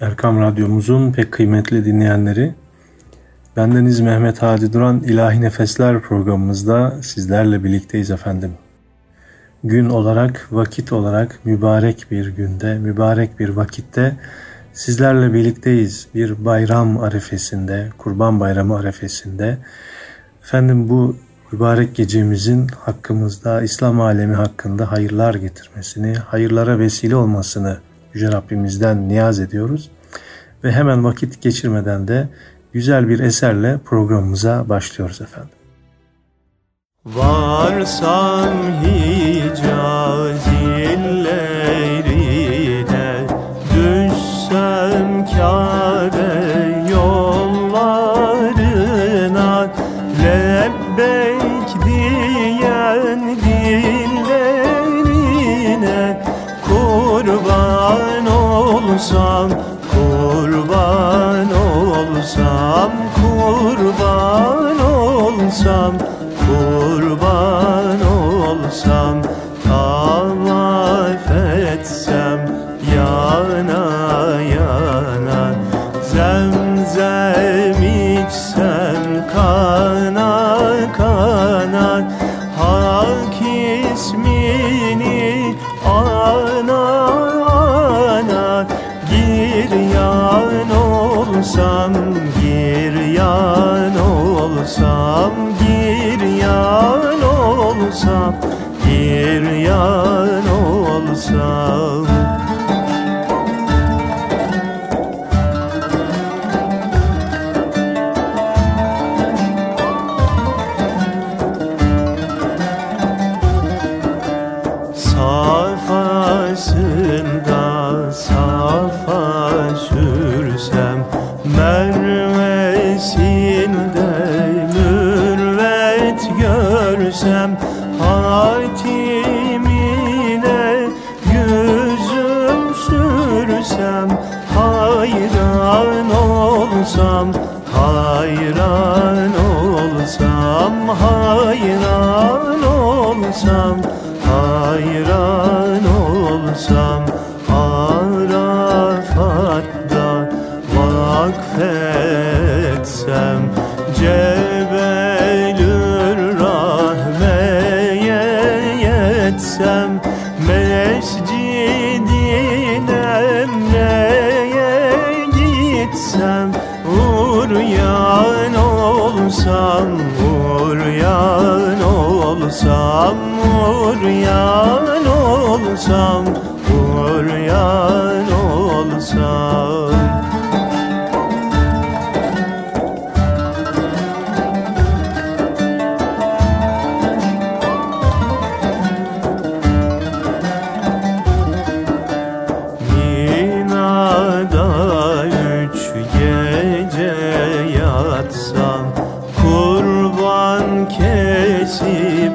Erkam Radyomuzun pek kıymetli dinleyenleri, bendeniz Mehmet Hadi Duran İlahi Nefesler programımızda sizlerle birlikteyiz efendim. Gün olarak, vakit olarak mübarek bir günde, mübarek bir vakitte sizlerle birlikteyiz. Bir bayram arefesinde, kurban bayramı arefesinde. Efendim bu mübarek gecemizin hakkımızda, İslam alemi hakkında hayırlar getirmesini, hayırlara vesile olmasını Yüce Rabbimizden niyaz ediyoruz. Ve hemen vakit geçirmeden de güzel bir eserle programımıza başlıyoruz efendim. Varsam Hicaz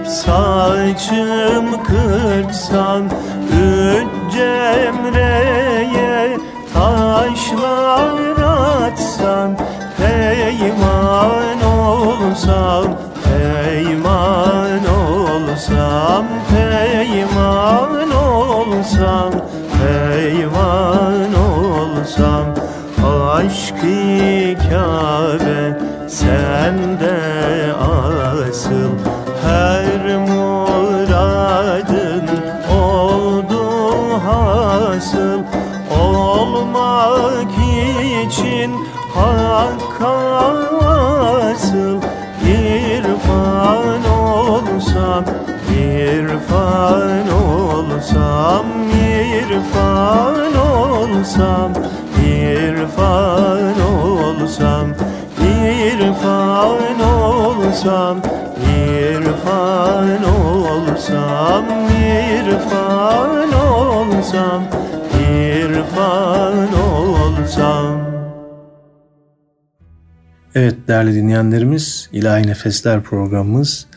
kesip saçım kırksam Üç cemreye olsam, irfan olsam, irfan olsam, irfan olsam. Evet değerli dinleyenlerimiz İlahi Nefesler programımız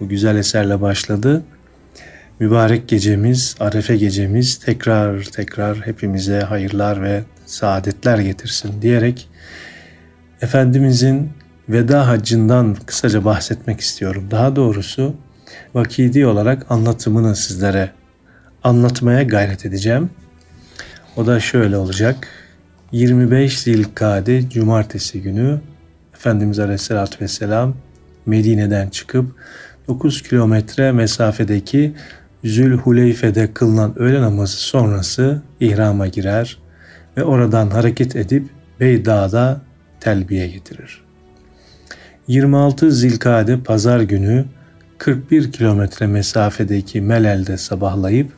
bu güzel eserle başladı. Mübarek gecemiz, Arefe gecemiz tekrar tekrar hepimize hayırlar ve saadetler getirsin diyerek Efendimizin veda haccından kısaca bahsetmek istiyorum. Daha doğrusu vakidi olarak anlatımını sizlere anlatmaya gayret edeceğim. O da şöyle olacak. 25 Zilkade Cumartesi günü Efendimiz Aleyhisselatü Vesselam Medine'den çıkıp 9 kilometre mesafedeki Zülhuleyfe'de kılınan öğle namazı sonrası ihrama girer ve oradan hareket edip Beyda'da telbiye getirir. 26 Zilkade pazar günü 41 kilometre mesafedeki Melel'de sabahlayıp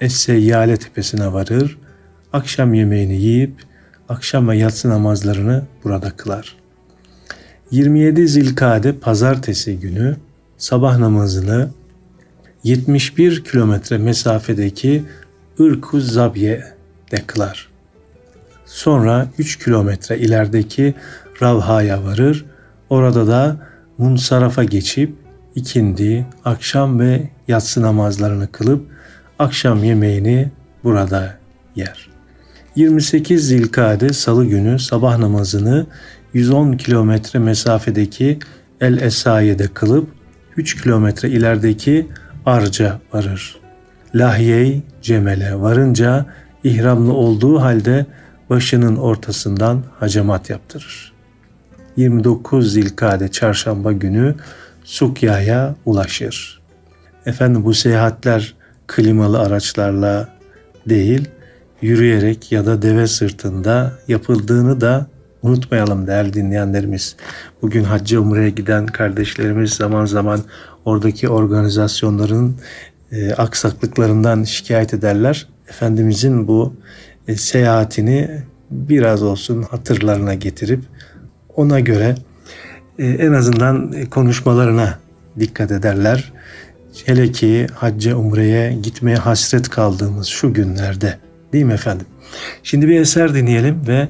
Es-Seyyale tepesine varır, akşam yemeğini yiyip akşam ve yatsı namazlarını burada kılar. 27 Zilkade pazartesi günü sabah namazını 71 kilometre mesafedeki Irkuz Zabye'de kılar. Sonra 3 kilometre ilerideki Ravha'ya varır. Orada da Munsaraf'a geçip ikindi, akşam ve yatsı namazlarını kılıp akşam yemeğini burada yer. 28 Zilkade Salı günü sabah namazını 110 kilometre mesafedeki El Esaye'de kılıp 3 kilometre ilerideki Arca varır. Lahyey Cemel'e varınca ihramlı olduğu halde başının ortasından hacamat yaptırır. 29 Zilkade çarşamba günü Sukya'ya ulaşır. Efendim bu seyahatler klimalı araçlarla değil, yürüyerek ya da deve sırtında yapıldığını da unutmayalım değerli dinleyenlerimiz. Bugün hacca umreye giden kardeşlerimiz zaman zaman oradaki organizasyonların e, aksaklıklarından şikayet ederler. Efendimizin bu e, seyahatini biraz olsun hatırlarına getirip ona göre e, en azından konuşmalarına dikkat ederler. Hele ki hacca umreye gitmeye hasret kaldığımız şu günlerde değil mi efendim? Şimdi bir eser dinleyelim ve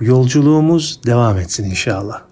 yolculuğumuz devam etsin inşallah.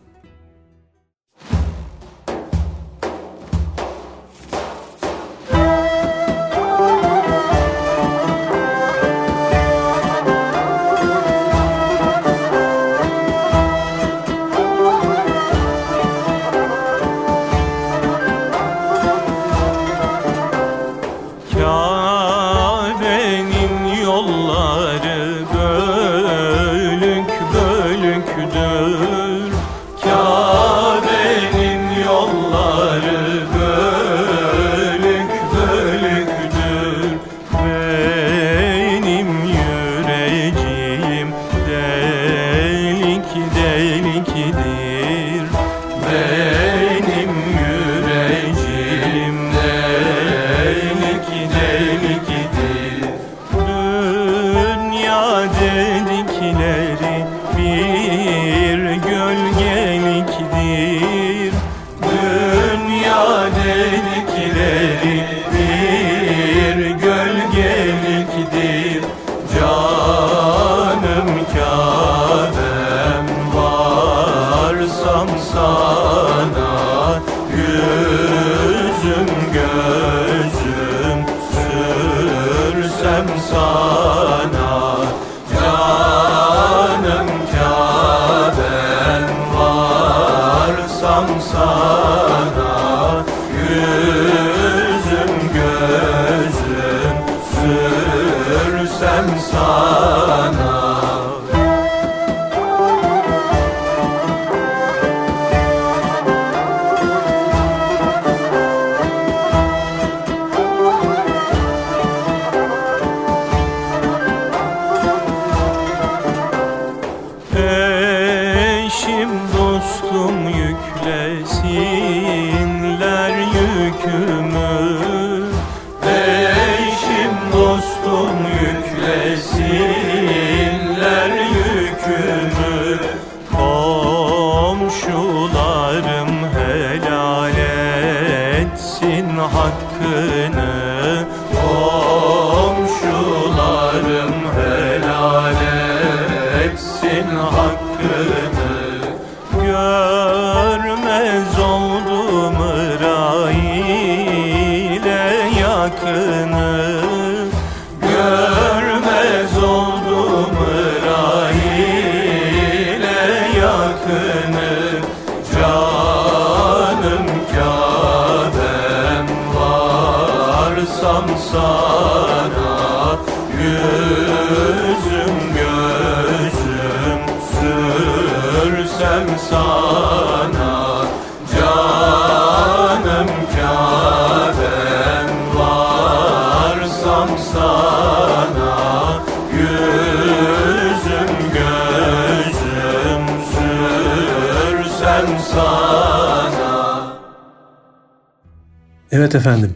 Evet efendim.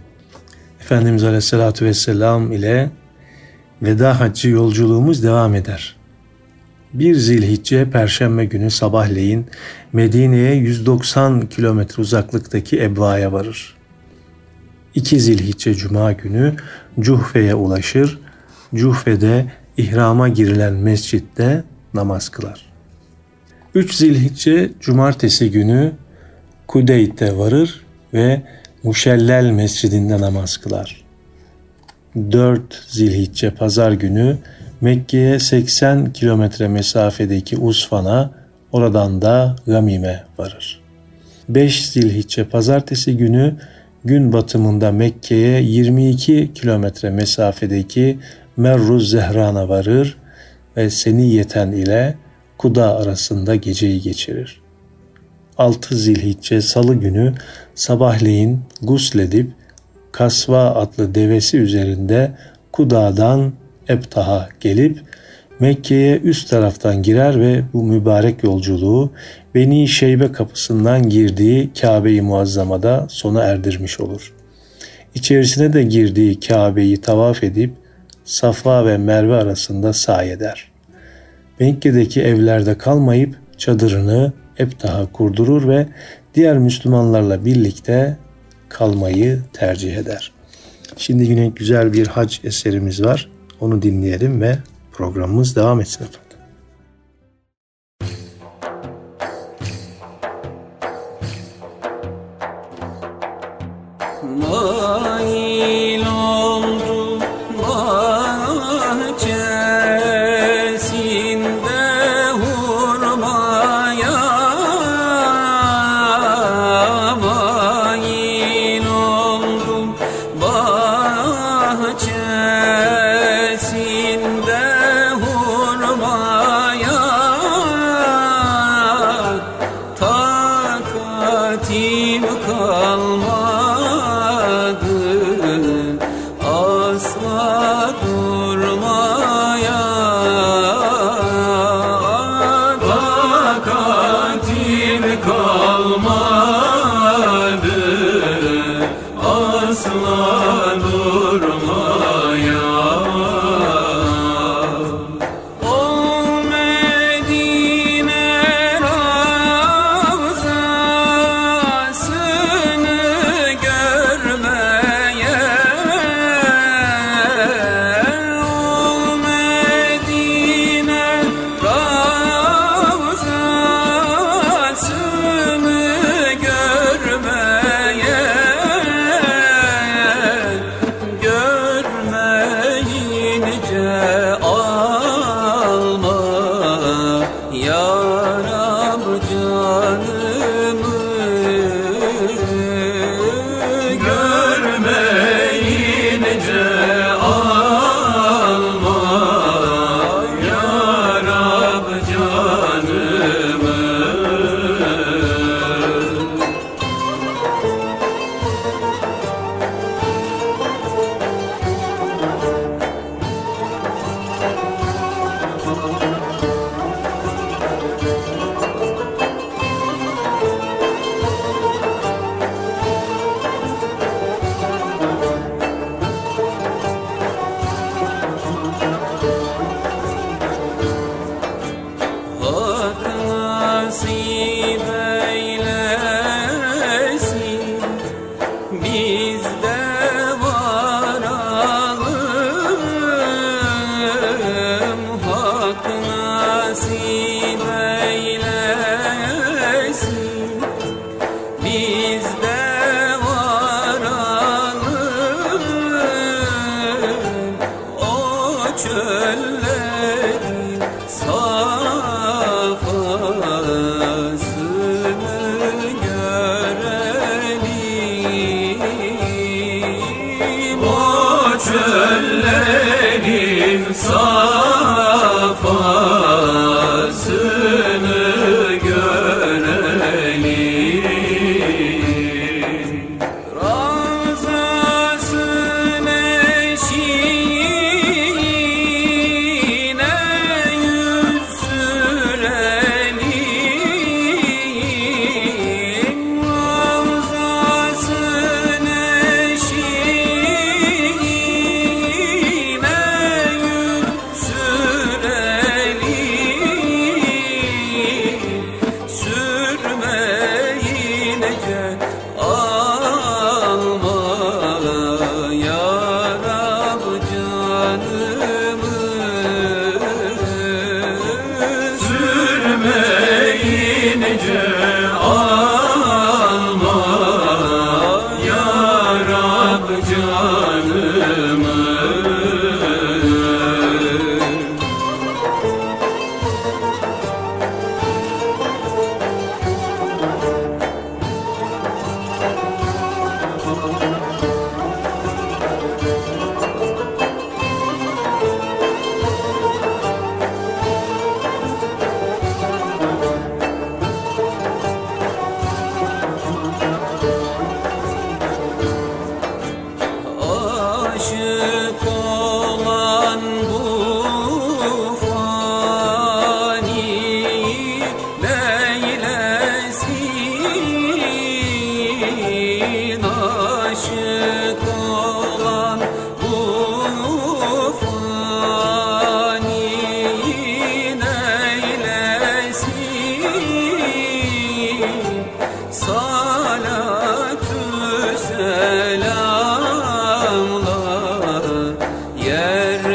Efendimiz Aleyhisselatü Vesselam ile veda haccı yolculuğumuz devam eder. Bir Zilhicce Perşembe günü sabahleyin Medine'ye 190 kilometre uzaklıktaki Ebva'ya varır. 2 Zilhicce Cuma günü Cuhfe'ye ulaşır. Cuhfe'de ihrama girilen mescitte namaz kılar. 3 Zilhicce Cumartesi günü Kudeyt'e varır ve Muşellel Mescidinde namaz kılar. 4 Zilhicce Pazar günü Mekke'ye 80 kilometre mesafedeki Usfan'a oradan da Gamim'e varır. 5 Zilhicce Pazartesi günü gün batımında Mekke'ye 22 kilometre mesafedeki Merruz Zehran'a varır ve Seniyeten ile Kuda arasında geceyi geçirir. 6 Zilhicce Salı günü sabahleyin gusledip Kasva adlı devesi üzerinde Kuda'dan Ebtah'a gelip Mekke'ye üst taraftan girer ve bu mübarek yolculuğu Beni Şeybe kapısından girdiği Kabe-i Muazzama'da sona erdirmiş olur. İçerisine de girdiği Kabe'yi tavaf edip Safa ve Merve arasında say eder. Mekke'deki evlerde kalmayıp çadırını Ebtah'a kurdurur ve diğer Müslümanlarla birlikte kalmayı tercih eder. Şimdi yine güzel bir hac eserimiz var. Onu dinleyelim ve programımız devam etsin efendim.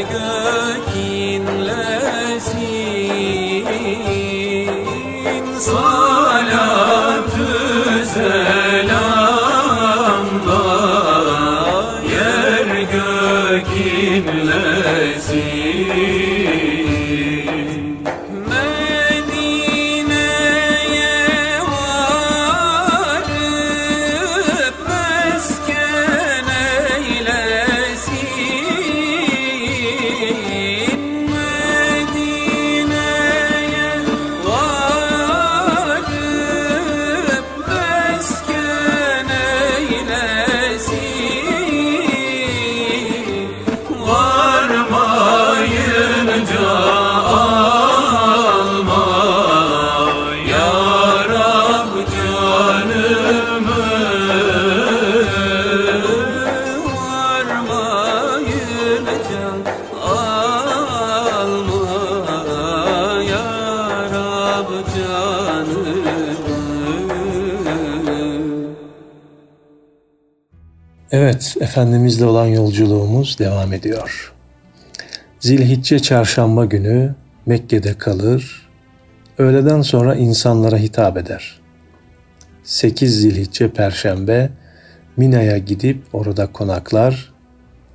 Very. Efendimizle olan yolculuğumuz devam ediyor. Zilhicce çarşamba günü Mekke'de kalır, öğleden sonra insanlara hitap eder. 8 Zilhicce perşembe Mina'ya gidip orada konaklar,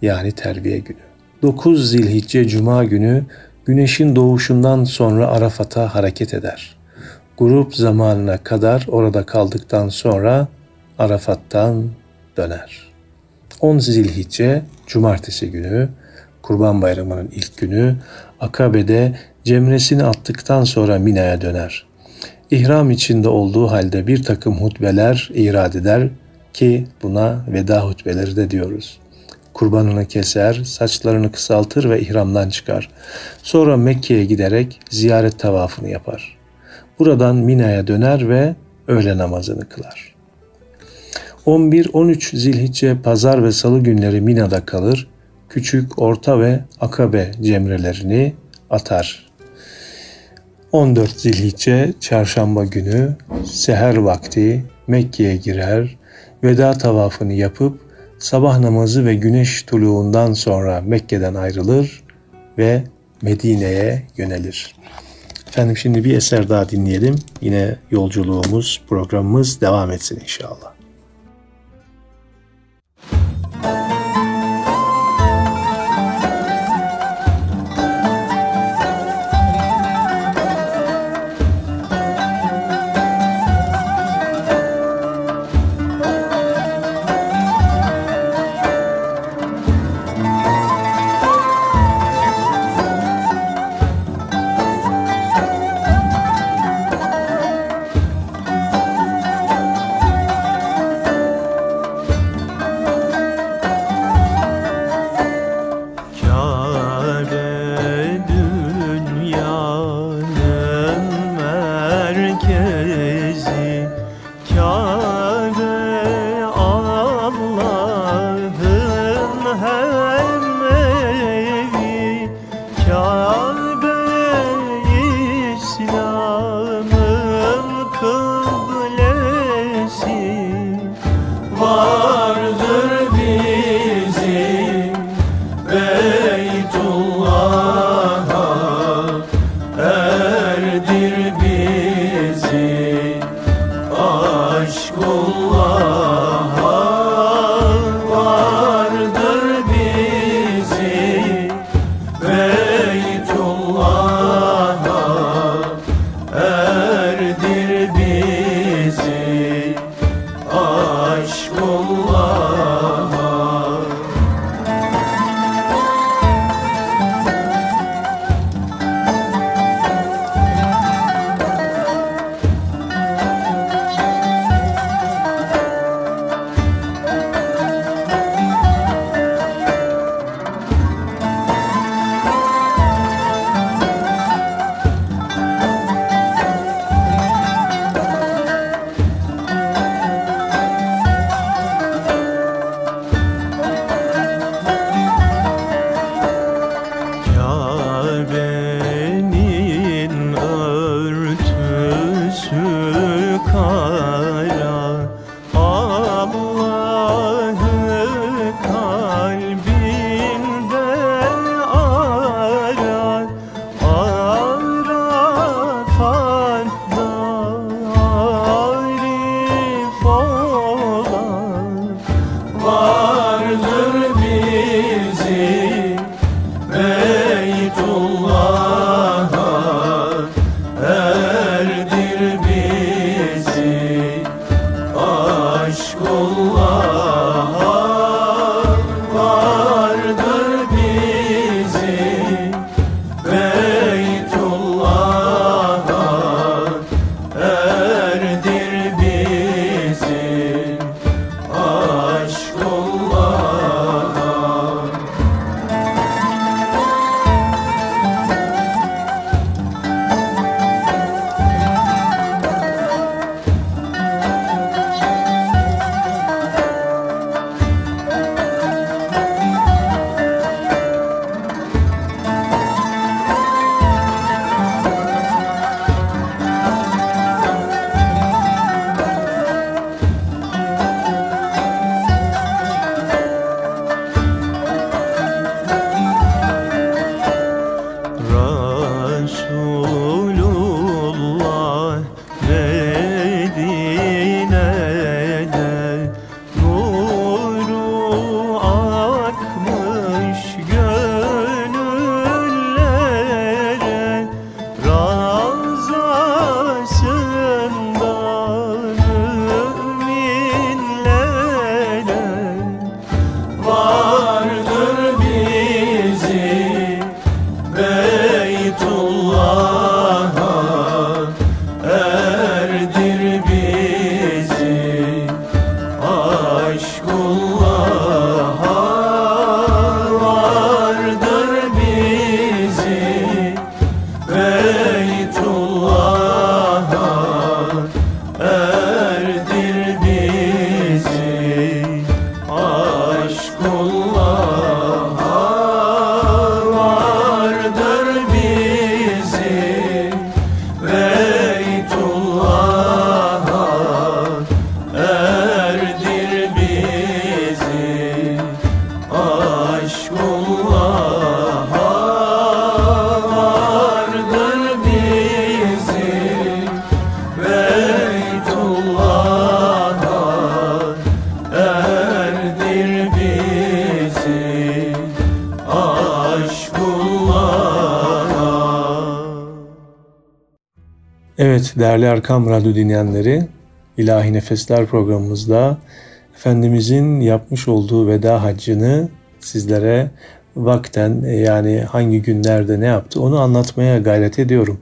yani terbiye günü. 9 Zilhicce cuma günü güneşin doğuşundan sonra Arafat'a hareket eder. Grup zamanına kadar orada kaldıktan sonra Arafat'tan döner. 10 Zilhicce Cumartesi günü, Kurban Bayramı'nın ilk günü, Akabe'de cemresini attıktan sonra Mina'ya döner. İhram içinde olduğu halde bir takım hutbeler irad eder ki buna veda hutbeleri de diyoruz. Kurbanını keser, saçlarını kısaltır ve ihramdan çıkar. Sonra Mekke'ye giderek ziyaret tavafını yapar. Buradan Mina'ya döner ve öğle namazını kılar. 11-13 Zilhicce pazar ve salı günleri Mina'da kalır. Küçük, orta ve akabe cemrelerini atar. 14 Zilhicce çarşamba günü seher vakti Mekke'ye girer, veda tavafını yapıp sabah namazı ve güneş tuluğundan sonra Mekke'den ayrılır ve Medine'ye yönelir. Efendim şimdi bir eser daha dinleyelim. Yine yolculuğumuz, programımız devam etsin inşallah. Değerli Erkam Radyo dinleyenleri İlahi Nefesler programımızda Efendimizin yapmış olduğu veda haccını sizlere vakten yani hangi günlerde ne yaptı onu anlatmaya gayret ediyorum.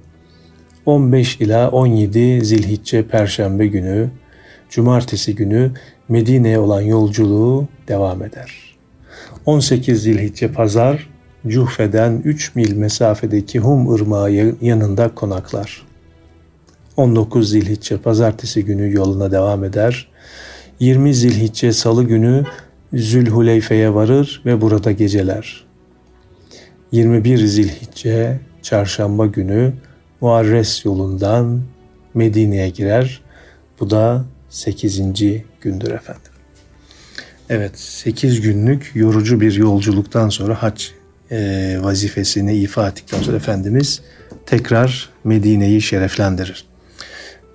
15 ila 17 Zilhicce Perşembe günü, Cumartesi günü Medine'ye olan yolculuğu devam eder. 18 Zilhicce Pazar, Cuhfe'den 3 mil mesafedeki Hum Irmağı yanında konaklar. 19 Zilhicce Pazartesi günü yoluna devam eder. 20 Zilhicce Salı günü Zülhuleyfe'ye varır ve burada geceler. 21 Zilhicce Çarşamba günü Muarres yolundan Medine'ye girer. Bu da 8. gündür efendim. Evet 8 günlük yorucu bir yolculuktan sonra hac e, vazifesini ifa ettikten sonra Efendimiz tekrar Medine'yi şereflendirir.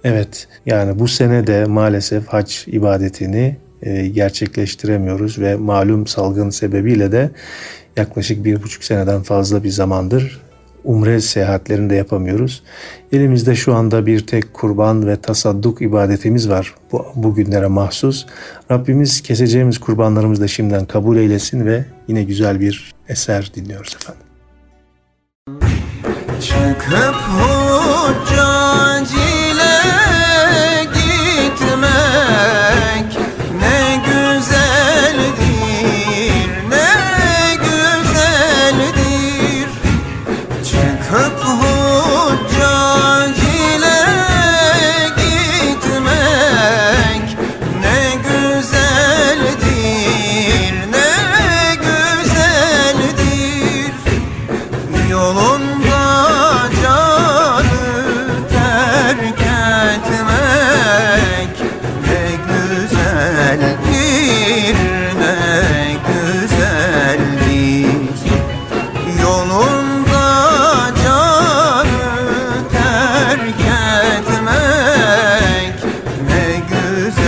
Evet yani bu sene de maalesef hac ibadetini e, gerçekleştiremiyoruz ve malum salgın sebebiyle de yaklaşık bir buçuk seneden fazla bir zamandır umre seyahatlerini de yapamıyoruz. Elimizde şu anda bir tek kurban ve tasadduk ibadetimiz var bu, bugünlere mahsus. Rabbimiz keseceğimiz kurbanlarımızı da şimdiden kabul eylesin ve yine güzel bir eser dinliyoruz efendim. Çıkıp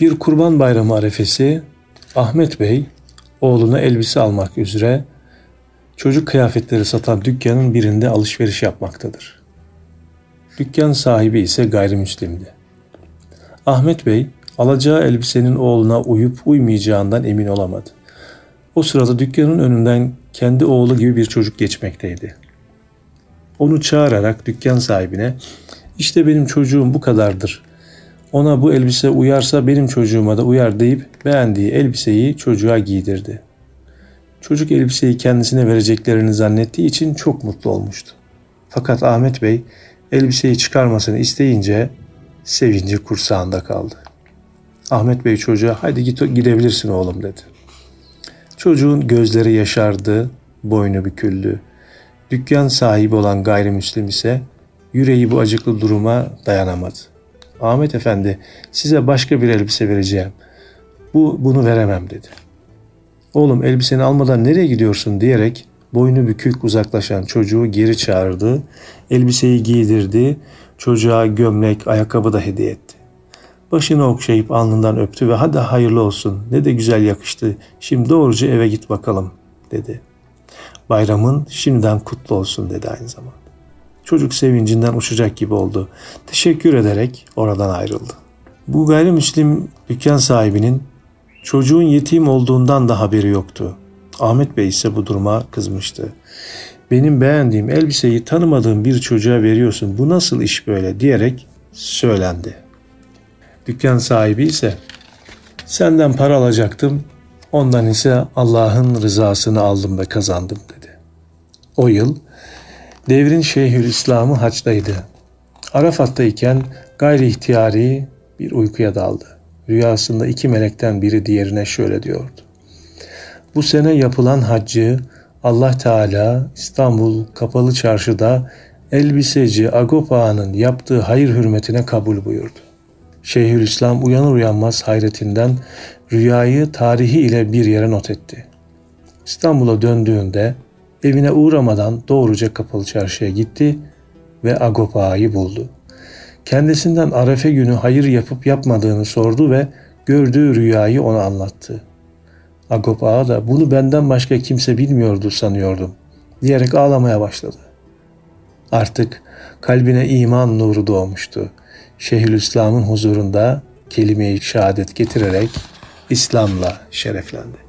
Bir kurban bayramı arefesi Ahmet Bey oğluna elbise almak üzere çocuk kıyafetleri satan dükkanın birinde alışveriş yapmaktadır. Dükkan sahibi ise gayrimüslimdi. Ahmet Bey alacağı elbisenin oğluna uyup uymayacağından emin olamadı. O sırada dükkanın önünden kendi oğlu gibi bir çocuk geçmekteydi. Onu çağırarak dükkan sahibine işte benim çocuğum bu kadardır. Ona bu elbise uyarsa benim çocuğuma da uyar deyip beğendiği elbiseyi çocuğa giydirdi. Çocuk elbiseyi kendisine vereceklerini zannettiği için çok mutlu olmuştu. Fakat Ahmet Bey elbiseyi çıkarmasını isteyince sevinci kursağında kaldı. Ahmet Bey çocuğa hadi git gidebilirsin oğlum dedi. Çocuğun gözleri yaşardı, boynu büküldü. Dükkan sahibi olan gayrimüslim ise yüreği bu acıklı duruma dayanamadı. Ahmet Efendi size başka bir elbise vereceğim. Bu bunu veremem dedi. Oğlum elbiseni almadan nereye gidiyorsun diyerek boynu bükük uzaklaşan çocuğu geri çağırdı. Elbiseyi giydirdi. Çocuğa gömlek, ayakkabı da hediye etti. Başını okşayıp alnından öptü ve hadi hayırlı olsun ne de güzel yakıştı. Şimdi doğruca eve git bakalım dedi. Bayramın şimdiden kutlu olsun dedi aynı zamanda. Çocuk sevincinden uçacak gibi oldu. Teşekkür ederek oradan ayrıldı. Bu gayrimüslim dükkan sahibinin çocuğun yetim olduğundan da haberi yoktu. Ahmet Bey ise bu duruma kızmıştı. Benim beğendiğim elbiseyi tanımadığım bir çocuğa veriyorsun. Bu nasıl iş böyle diyerek söylendi. Dükkan sahibi ise senden para alacaktım. Ondan ise Allah'ın rızasını aldım ve kazandım dedi. O yıl devrin Şeyhülislam'ı haçtaydı. Arafat'tayken gayri ihtiyari bir uykuya daldı. Rüyasında iki melekten biri diğerine şöyle diyordu. Bu sene yapılan haccı Allah Teala İstanbul Kapalı Çarşı'da elbiseci Agop Ağa'nın yaptığı hayır hürmetine kabul buyurdu. Şeyhülislam uyanır uyanmaz hayretinden rüyayı tarihi ile bir yere not etti. İstanbul'a döndüğünde evine uğramadan doğruca Kapalı Çarşı'ya gitti ve Agop Ağa'yı buldu. Kendisinden Arefe günü hayır yapıp yapmadığını sordu ve gördüğü rüyayı ona anlattı. Agop Ağa da bunu benden başka kimse bilmiyordu sanıyordum diyerek ağlamaya başladı. Artık kalbine iman nuru doğmuştu. Şeyhülislam'ın huzurunda kelime-i şehadet getirerek İslam'la şereflendi.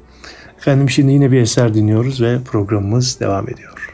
Efendim şimdi yine bir eser dinliyoruz ve programımız devam ediyor.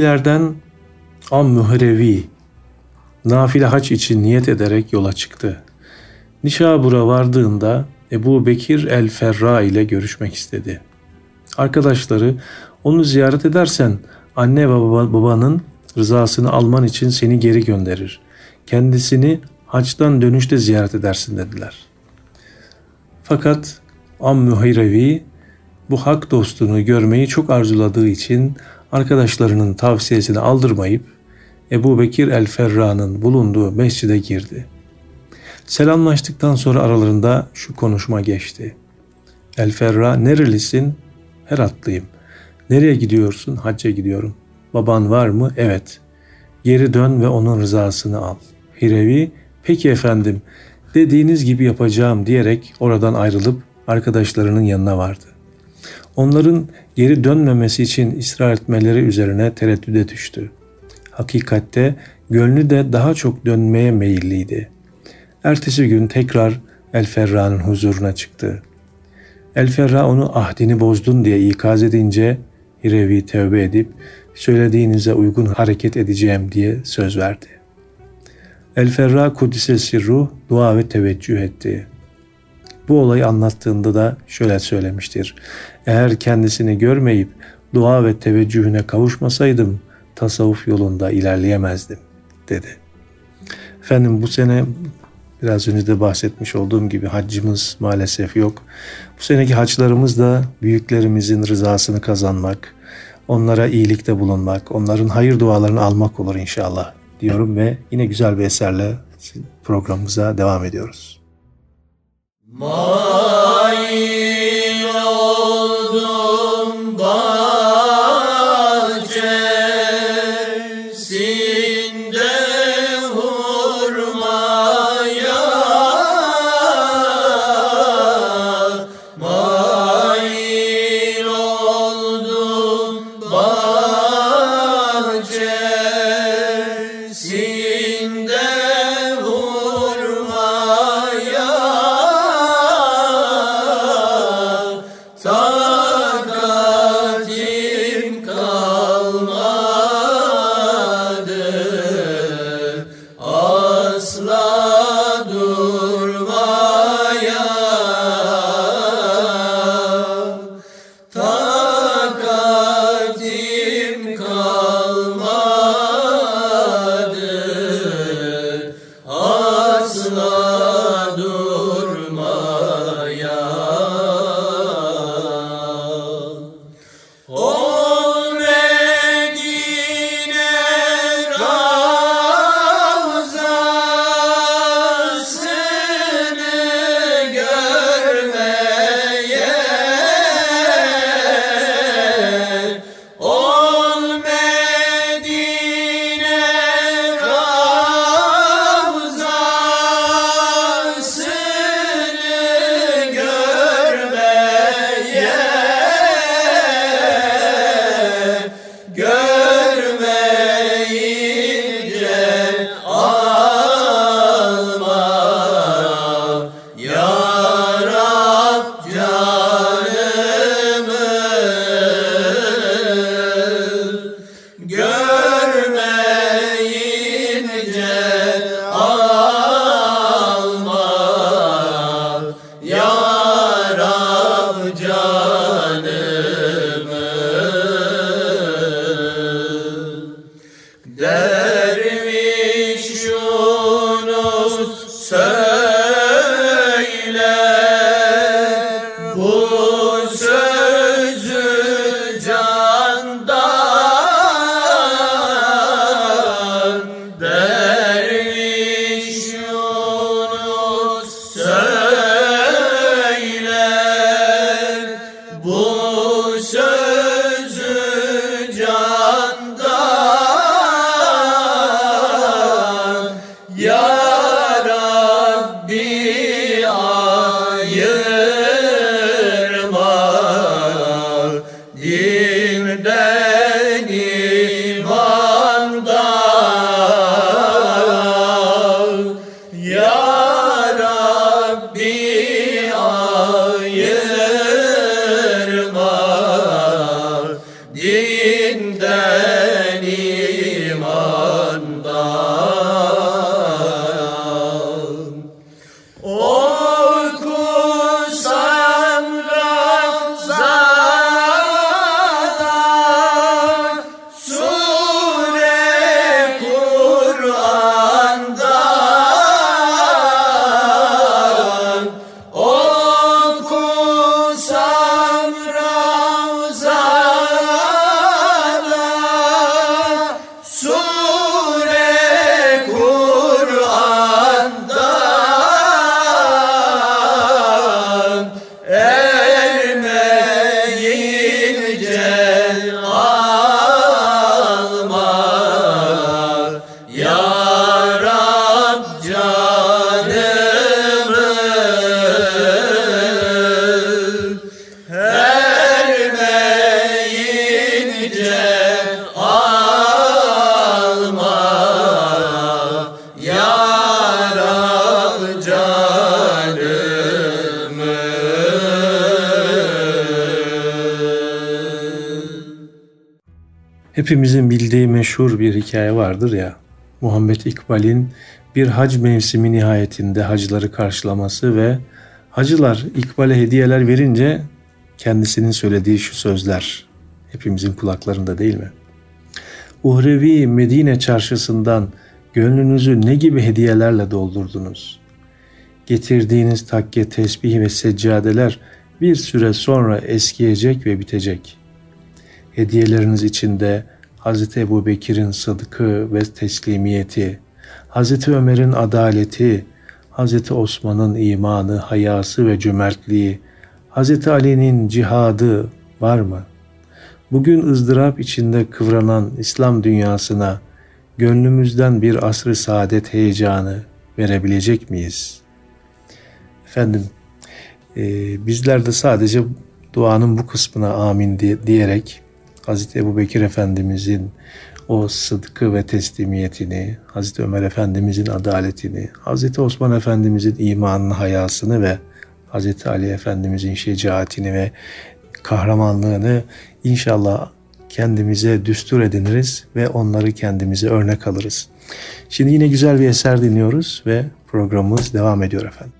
Velilerden Am-Mührevi nafile hac için niyet ederek yola çıktı. Nişabur'a vardığında Ebu Bekir el-Ferra ile görüşmek istedi. Arkadaşları onu ziyaret edersen anne ve baba, babanın rızasını alman için seni geri gönderir. Kendisini haçtan dönüşte ziyaret edersin dediler. Fakat Am-Mührevi bu hak dostunu görmeyi çok arzuladığı için arkadaşlarının tavsiyesini aldırmayıp Ebu Bekir el-Ferra'nın bulunduğu mescide girdi. Selamlaştıktan sonra aralarında şu konuşma geçti. El-Ferra nerelisin? Heratlıyım. Nereye gidiyorsun? Hacca gidiyorum. Baban var mı? Evet. Geri dön ve onun rızasını al. Hirevi, peki efendim dediğiniz gibi yapacağım diyerek oradan ayrılıp arkadaşlarının yanına vardı. Onların geri dönmemesi için ısrar etmeleri üzerine tereddüde düştü. Hakikatte gönlü de daha çok dönmeye meyilliydi. Ertesi gün tekrar El Ferra'nın huzuruna çıktı. El Ferra onu ahdini bozdun diye ikaz edince Hirevi tövbe edip söylediğinize uygun hareket edeceğim diye söz verdi. El Ferra Kudüs'e sirru dua ve teveccüh etti. Bu olayı anlattığında da şöyle söylemiştir. Eğer kendisini görmeyip dua ve teveccühüne kavuşmasaydım tasavvuf yolunda ilerleyemezdim dedi. Efendim bu sene biraz önce de bahsetmiş olduğum gibi haccımız maalesef yok. Bu seneki haçlarımız da büyüklerimizin rızasını kazanmak, onlara iyilikte bulunmak, onların hayır dualarını almak olur inşallah diyorum ve yine güzel bir eserle programımıza devam ediyoruz. My Hepimizin bildiği meşhur bir hikaye vardır ya. Muhammed İkbal'in bir hac mevsimi nihayetinde hacıları karşılaması ve hacılar İkbal'e hediyeler verince kendisinin söylediği şu sözler hepimizin kulaklarında değil mi? Uhrevi Medine çarşısından gönlünüzü ne gibi hediyelerle doldurdunuz? Getirdiğiniz takke, tesbih ve seccadeler bir süre sonra eskiyecek ve bitecek.'' hediyeleriniz içinde Hz. Ebu Bekir'in sıdkı ve teslimiyeti, Hz. Ömer'in adaleti, Hz. Osman'ın imanı, hayası ve cömertliği, Hz. Ali'nin cihadı var mı? Bugün ızdırap içinde kıvranan İslam dünyasına gönlümüzden bir asrı saadet heyecanı verebilecek miyiz? Efendim, e, bizler de sadece duanın bu kısmına amin diye- diyerek Hazreti Ebu Bekir Efendimizin o sıdkı ve teslimiyetini, Hazreti Ömer Efendimizin adaletini, Hazreti Osman Efendimizin imanını, hayasını ve Hazreti Ali Efendimizin şecaatini ve kahramanlığını inşallah kendimize düstur ediniriz ve onları kendimize örnek alırız. Şimdi yine güzel bir eser dinliyoruz ve programımız devam ediyor efendim.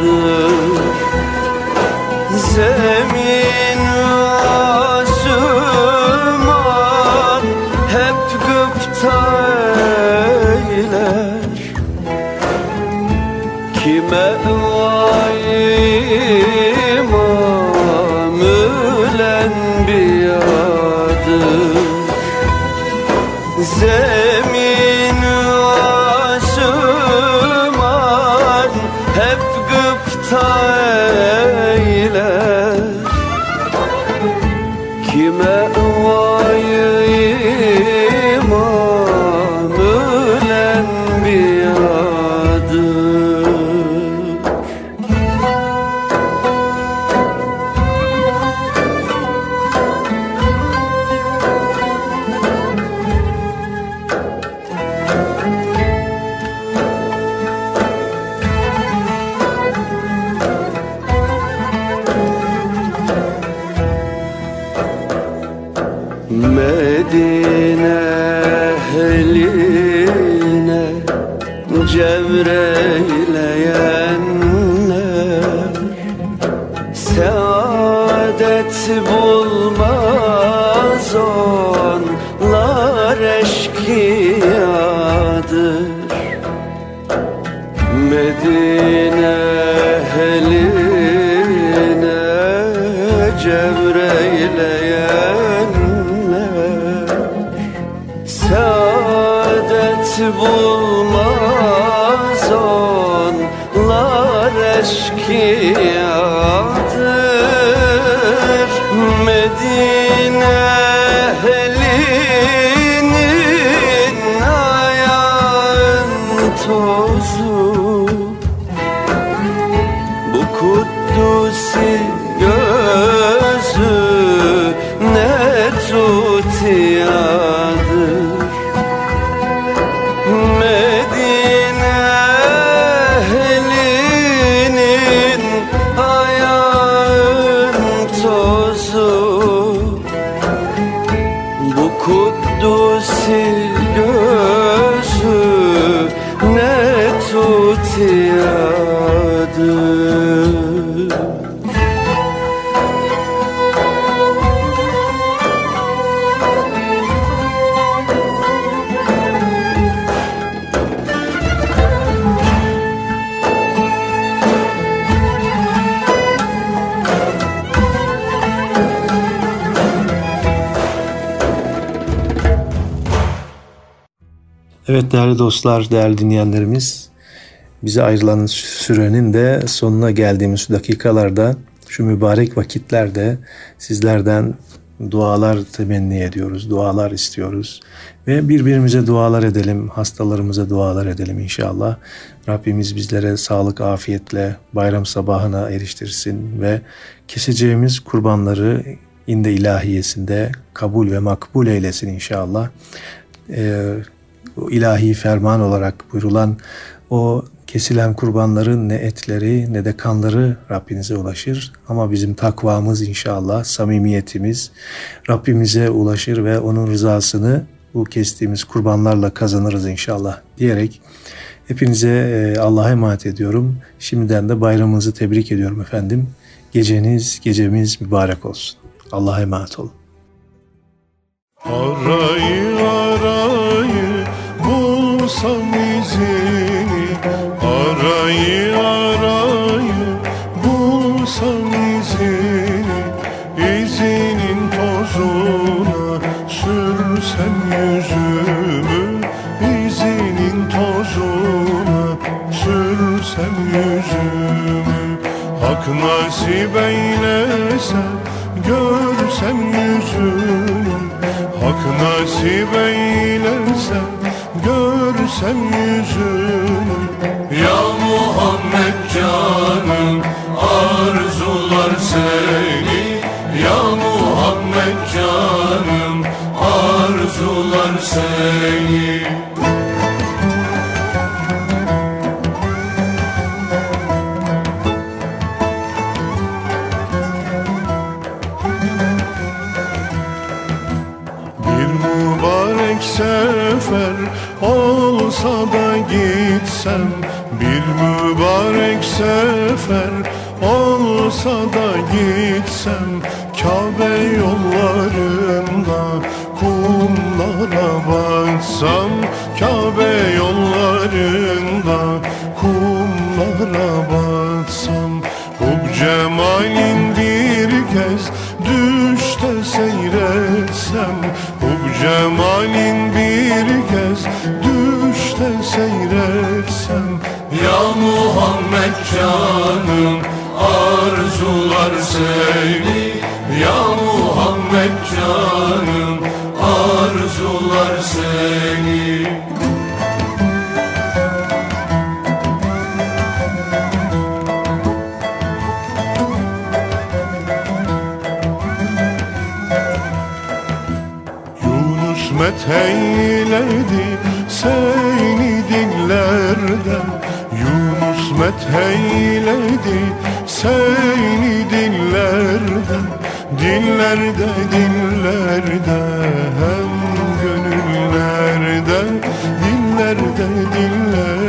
the bulmaz onlar eşkıyadır Evet değerli dostlar, değerli dinleyenlerimiz, bize ayrılan sürenin de sonuna geldiğimiz dakikalarda, şu mübarek vakitlerde sizlerden dualar temenni ediyoruz, dualar istiyoruz ve birbirimize dualar edelim, hastalarımıza dualar edelim inşallah. Rabbimiz bizlere sağlık, afiyetle bayram sabahına eriştirsin ve keseceğimiz kurbanları inde ilahiyesinde kabul ve makbul eylesin inşallah. Ee, o ilahi ferman olarak buyurulan o kesilen kurbanların ne etleri ne de kanları Rabbinize ulaşır. Ama bizim takvamız inşallah, samimiyetimiz Rabbimize ulaşır ve onun rızasını bu kestiğimiz kurbanlarla kazanırız inşallah diyerek hepinize e, Allah'a emanet ediyorum. Şimdiden de bayramınızı tebrik ediyorum efendim. Geceniz, gecemiz mübarek olsun. Allah'a emanet olun. Arayı arayı bulsam izini Arayı arayı bulsam izini İzinin tozuna sürsem yüzümü İzinin tozuna sürsem yüzümü. Hak nasip eylese görsem yüzünü Hak nasip eylese görsem yüzünü Ya Muhammed canım arzular seni. Ya Muhammed canım arzular seni gitsem Bir mübarek sefer olsa da gitsem Kabe yollarında kumlara batsam Kabe yollarında kumlara batsam Bu cemalin bir kez düşte seyretsem Bu cemalin bir kez düşte seyretsem Ya Muhammed canım arzular seni. Ya Muhammed canım arzular seni. Yunus metheyledi seni dillerden fetheyledi Seni dillerde, dillerde, dillerde Hem gönüllerde, dillerde, dillerde